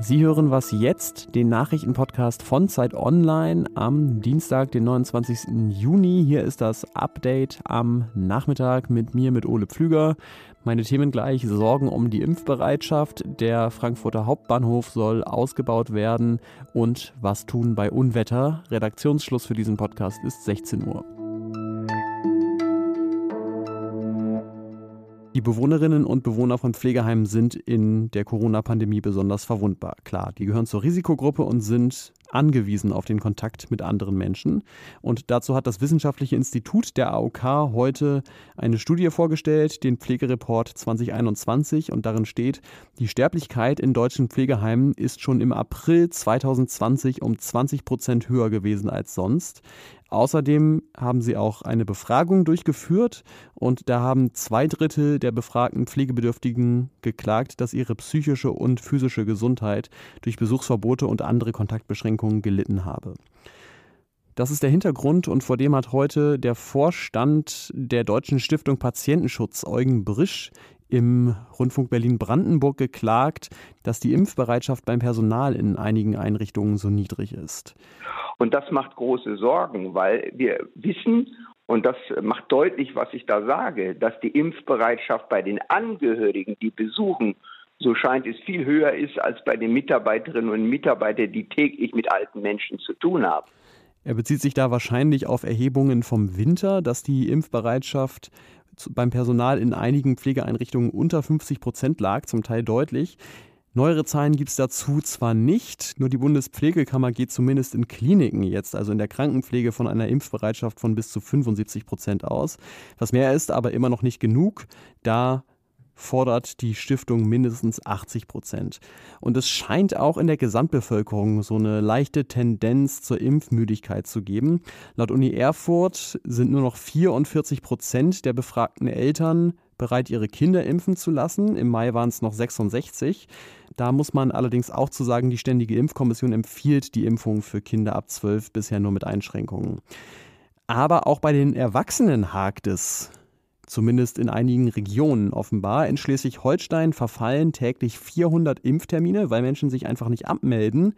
Sie hören was jetzt, den Nachrichtenpodcast von Zeit Online am Dienstag, den 29. Juni. Hier ist das Update am Nachmittag mit mir, mit Ole Pflüger. Meine Themen gleich: Sorgen um die Impfbereitschaft, der Frankfurter Hauptbahnhof soll ausgebaut werden und was tun bei Unwetter. Redaktionsschluss für diesen Podcast ist 16 Uhr. Die Bewohnerinnen und Bewohner von Pflegeheimen sind in der Corona-Pandemie besonders verwundbar. Klar, die gehören zur Risikogruppe und sind angewiesen auf den Kontakt mit anderen Menschen. Und dazu hat das Wissenschaftliche Institut der AOK heute eine Studie vorgestellt, den Pflegereport 2021. Und darin steht, die Sterblichkeit in deutschen Pflegeheimen ist schon im April 2020 um 20 Prozent höher gewesen als sonst. Außerdem haben sie auch eine Befragung durchgeführt und da haben zwei Drittel der befragten Pflegebedürftigen geklagt, dass ihre psychische und physische Gesundheit durch Besuchsverbote und andere Kontaktbeschränkungen gelitten habe. Das ist der Hintergrund und vor dem hat heute der Vorstand der Deutschen Stiftung Patientenschutz, Eugen Brisch, im Rundfunk Berlin-Brandenburg geklagt, dass die Impfbereitschaft beim Personal in einigen Einrichtungen so niedrig ist. Und das macht große Sorgen, weil wir wissen, und das macht deutlich, was ich da sage, dass die Impfbereitschaft bei den Angehörigen, die besuchen, so scheint es viel höher ist als bei den Mitarbeiterinnen und Mitarbeitern, die täglich mit alten Menschen zu tun haben. Er bezieht sich da wahrscheinlich auf Erhebungen vom Winter, dass die Impfbereitschaft beim Personal in einigen Pflegeeinrichtungen unter 50 Prozent lag, zum Teil deutlich. Neuere Zahlen gibt es dazu zwar nicht, nur die Bundespflegekammer geht zumindest in Kliniken jetzt, also in der Krankenpflege, von einer Impfbereitschaft von bis zu 75 Prozent aus. Was mehr ist, aber immer noch nicht genug, da fordert die Stiftung mindestens 80 Prozent. Und es scheint auch in der Gesamtbevölkerung so eine leichte Tendenz zur Impfmüdigkeit zu geben. Laut Uni Erfurt sind nur noch 44 Prozent der befragten Eltern bereit, ihre Kinder impfen zu lassen. Im Mai waren es noch 66. Da muss man allerdings auch zu sagen, die Ständige Impfkommission empfiehlt die Impfung für Kinder ab 12 bisher nur mit Einschränkungen. Aber auch bei den Erwachsenen hakt es. Zumindest in einigen Regionen offenbar. In Schleswig-Holstein verfallen täglich 400 Impftermine, weil Menschen sich einfach nicht abmelden.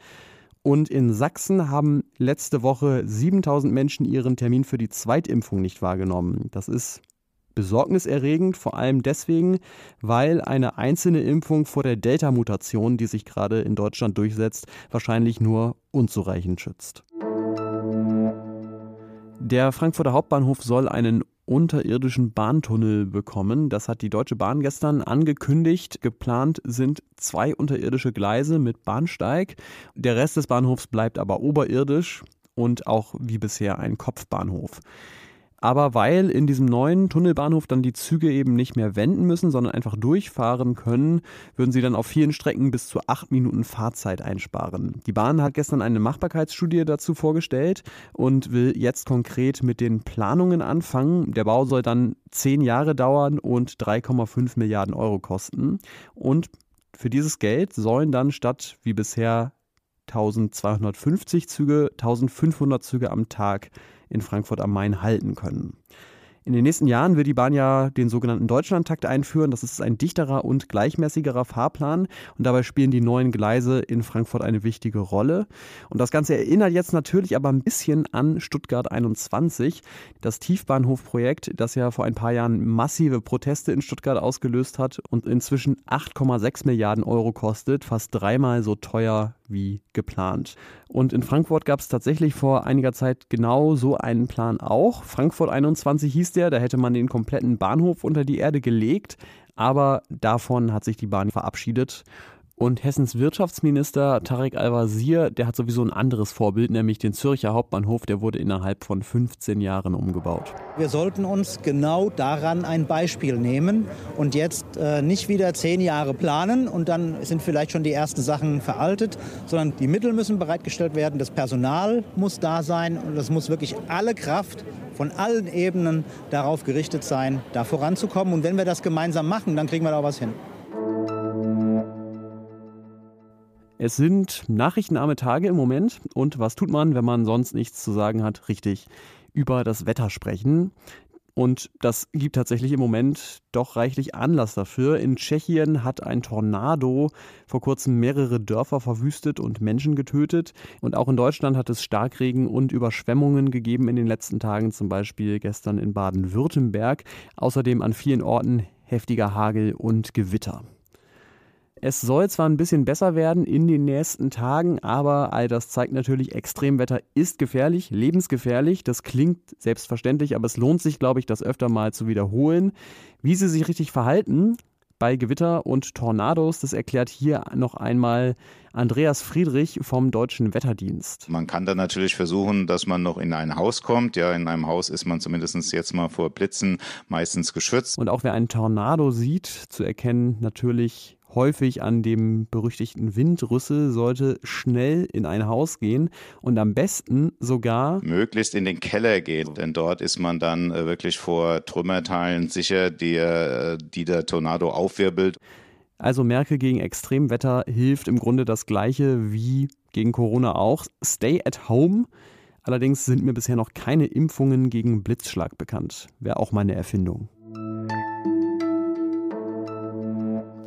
Und in Sachsen haben letzte Woche 7000 Menschen ihren Termin für die Zweitimpfung nicht wahrgenommen. Das ist besorgniserregend, vor allem deswegen, weil eine einzelne Impfung vor der Delta-Mutation, die sich gerade in Deutschland durchsetzt, wahrscheinlich nur unzureichend schützt. Der Frankfurter Hauptbahnhof soll einen unterirdischen Bahntunnel bekommen. Das hat die Deutsche Bahn gestern angekündigt. Geplant sind zwei unterirdische Gleise mit Bahnsteig. Der Rest des Bahnhofs bleibt aber oberirdisch und auch wie bisher ein Kopfbahnhof. Aber weil in diesem neuen Tunnelbahnhof dann die Züge eben nicht mehr wenden müssen, sondern einfach durchfahren können, würden sie dann auf vielen Strecken bis zu acht Minuten Fahrzeit einsparen. Die Bahn hat gestern eine Machbarkeitsstudie dazu vorgestellt und will jetzt konkret mit den Planungen anfangen. Der Bau soll dann zehn Jahre dauern und 3,5 Milliarden Euro kosten. Und für dieses Geld sollen dann statt wie bisher 1250 Züge 1500 Züge am Tag in Frankfurt am Main halten können. In den nächsten Jahren will die Bahn ja den sogenannten Deutschlandtakt einführen. Das ist ein dichterer und gleichmäßigerer Fahrplan und dabei spielen die neuen Gleise in Frankfurt eine wichtige Rolle. Und das Ganze erinnert jetzt natürlich aber ein bisschen an Stuttgart 21, das Tiefbahnhofprojekt, das ja vor ein paar Jahren massive Proteste in Stuttgart ausgelöst hat und inzwischen 8,6 Milliarden Euro kostet, fast dreimal so teuer wie geplant. Und in Frankfurt gab es tatsächlich vor einiger Zeit genau so einen Plan auch. Frankfurt 21 hieß der, da hätte man den kompletten Bahnhof unter die Erde gelegt, aber davon hat sich die Bahn verabschiedet. Und Hessens Wirtschaftsminister Tarek Al-Wazir, der hat sowieso ein anderes Vorbild, nämlich den Zürcher Hauptbahnhof, der wurde innerhalb von 15 Jahren umgebaut. Wir sollten uns genau daran ein Beispiel nehmen und jetzt äh, nicht wieder zehn Jahre planen und dann sind vielleicht schon die ersten Sachen veraltet, sondern die Mittel müssen bereitgestellt werden, das Personal muss da sein und es muss wirklich alle Kraft von allen Ebenen darauf gerichtet sein, da voranzukommen. Und wenn wir das gemeinsam machen, dann kriegen wir da was hin. Es sind nachrichtenarme Tage im Moment. Und was tut man, wenn man sonst nichts zu sagen hat? Richtig, über das Wetter sprechen. Und das gibt tatsächlich im Moment doch reichlich Anlass dafür. In Tschechien hat ein Tornado vor kurzem mehrere Dörfer verwüstet und Menschen getötet. Und auch in Deutschland hat es Starkregen und Überschwemmungen gegeben in den letzten Tagen, zum Beispiel gestern in Baden-Württemberg. Außerdem an vielen Orten heftiger Hagel und Gewitter. Es soll zwar ein bisschen besser werden in den nächsten Tagen, aber all das zeigt natürlich, Extremwetter ist gefährlich, lebensgefährlich. Das klingt selbstverständlich, aber es lohnt sich, glaube ich, das öfter mal zu wiederholen. Wie Sie sich richtig verhalten bei Gewitter und Tornados, das erklärt hier noch einmal Andreas Friedrich vom Deutschen Wetterdienst. Man kann dann natürlich versuchen, dass man noch in ein Haus kommt. Ja, in einem Haus ist man zumindest jetzt mal vor Blitzen meistens geschützt. Und auch wer einen Tornado sieht, zu erkennen natürlich häufig an dem berüchtigten Windrüssel, sollte schnell in ein Haus gehen und am besten sogar möglichst in den Keller gehen, denn dort ist man dann äh, wirklich vor Trümmerteilen sicher, die, äh, die der Tornado aufwirbelt. Also Merkel gegen Extremwetter hilft im Grunde das gleiche wie gegen Corona auch. Stay at home. Allerdings sind mir bisher noch keine Impfungen gegen Blitzschlag bekannt. Wäre auch meine Erfindung.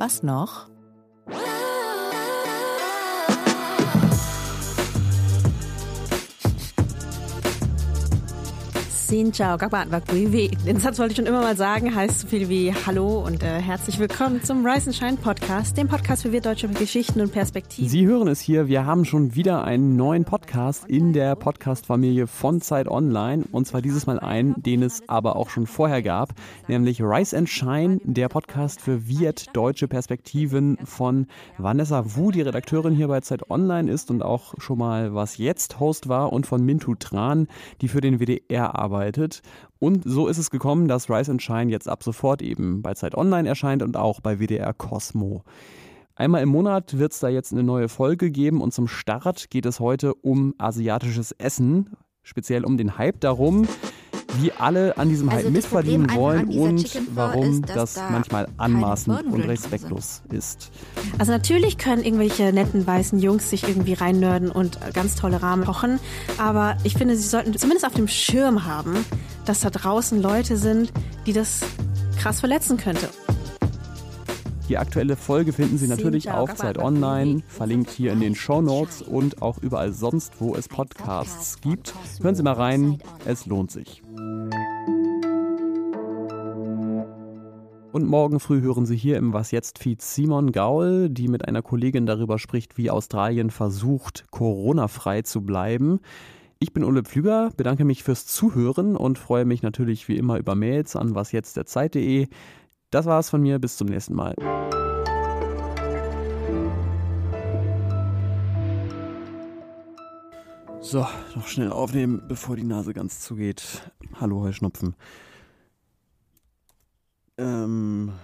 Was noch? Xin chào các bạn và quý vị. Den Satz wollte ich schon immer mal sagen, heißt so viel wie Hallo und äh, herzlich willkommen zum Rise and Shine Podcast, dem Podcast für wir deutsche Geschichten und Perspektiven. Sie hören es hier, wir haben schon wieder einen neuen Podcast in der Podcast-Familie von Zeit Online. Und zwar dieses Mal einen, den es aber auch schon vorher gab, nämlich Rise and Shine, der Podcast für Viet deutsche Perspektiven von Vanessa Wu, die Redakteurin hier bei Zeit Online ist und auch schon mal was jetzt Host war und von Mintu Tran, die für den WDR arbeitet gearbeitet. Und so ist es gekommen, dass Rise and Shine jetzt ab sofort eben bei Zeit Online erscheint und auch bei WDR Cosmo. Einmal im Monat wird es da jetzt eine neue Folge geben und zum Start geht es heute um asiatisches Essen, speziell um den Hype darum, wie alle an diesem also Hype mitverdienen wollen und warum ist, das da manchmal anmaßend und respektlos sind. ist. Also natürlich können irgendwelche netten weißen Jungs sich irgendwie reinnörden und ganz tolle Rahmen kochen, aber ich finde, sie sollten zumindest auf dem Schirm haben, dass da draußen Leute sind, die das krass verletzen könnte. Die aktuelle Folge finden Sie natürlich auf Zeit Online, verlinkt hier in den Show Notes und auch überall sonst, wo es Podcasts gibt. Hören Sie mal rein, es lohnt sich. Und morgen früh hören Sie hier im Was jetzt Feed Simon Gaul, die mit einer Kollegin darüber spricht, wie Australien versucht, Corona-frei zu bleiben. Ich bin Ole Pflüger, bedanke mich fürs Zuhören und freue mich natürlich wie immer über Mails an wasjetztderzeit.de. Das war's von mir, bis zum nächsten Mal. So, noch schnell aufnehmen, bevor die Nase ganz zugeht. Hallo, Heuschnupfen. um